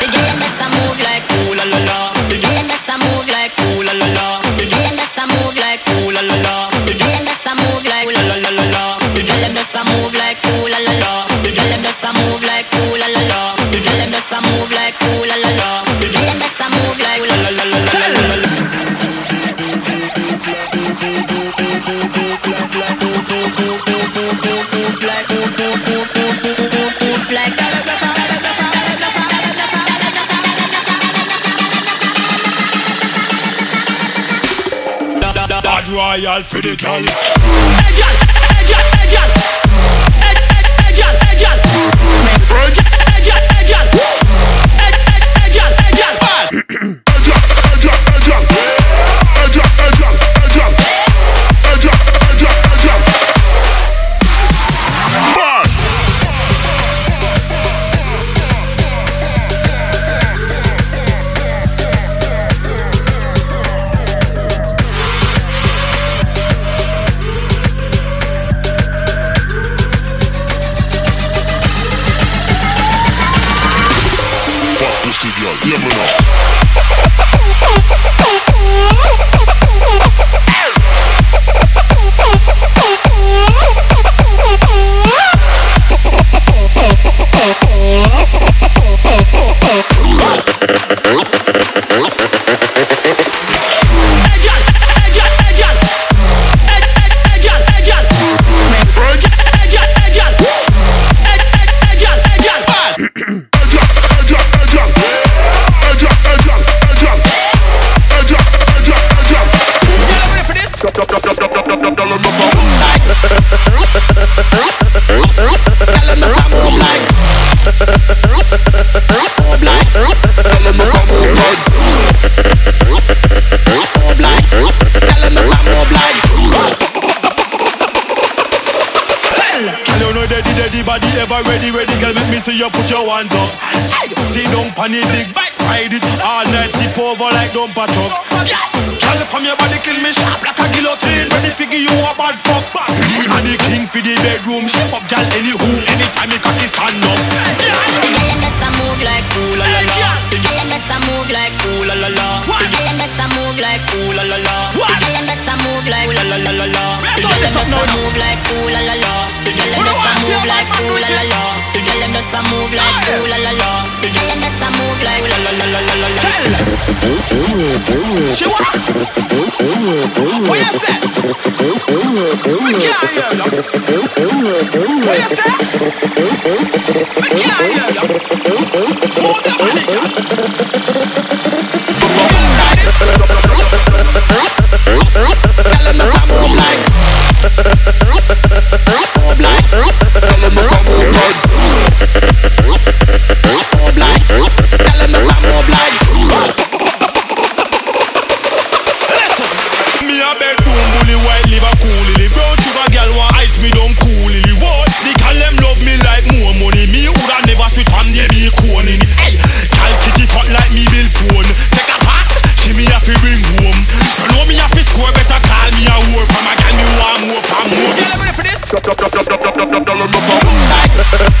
They give me best I move like ooh la la la. Royal for the girl. Hey, girl, Let me know. Ever ready, ready. Girl, make me see you put your hands up. See pon the big bike, ride it all night, tip over like don't patch truck. Girl, from your body kill me sharp like a guillotine. Ready figure you a bad fuck back. Me and the king for the bedroom. Shift up, girl, any room, anytime me cocky stand up. The girl them just a move like ooh la la la. girl. Them just a move like ooh la la la. Girl them just a move like ooh la la la. Girl them just a move like ooh la la la la la. Girl them just a move like ooh la la la. Girl Who just a move like ooh la la la. Girl them just a move like ooh la la la. Girl them just a move like ooh la la la Chill. Chill out. What you say? Mechanical. What you say? Mechanical. Dollar, dollar, dollar, dollar.